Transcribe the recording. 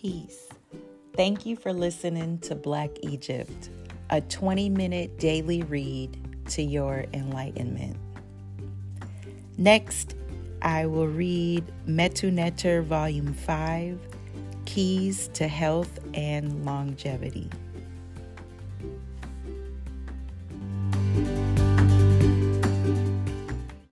Peace. Thank you for listening to Black Egypt, a 20 minute daily read to your enlightenment. Next, I will read Metu Neter Volume 5 Keys to Health and Longevity.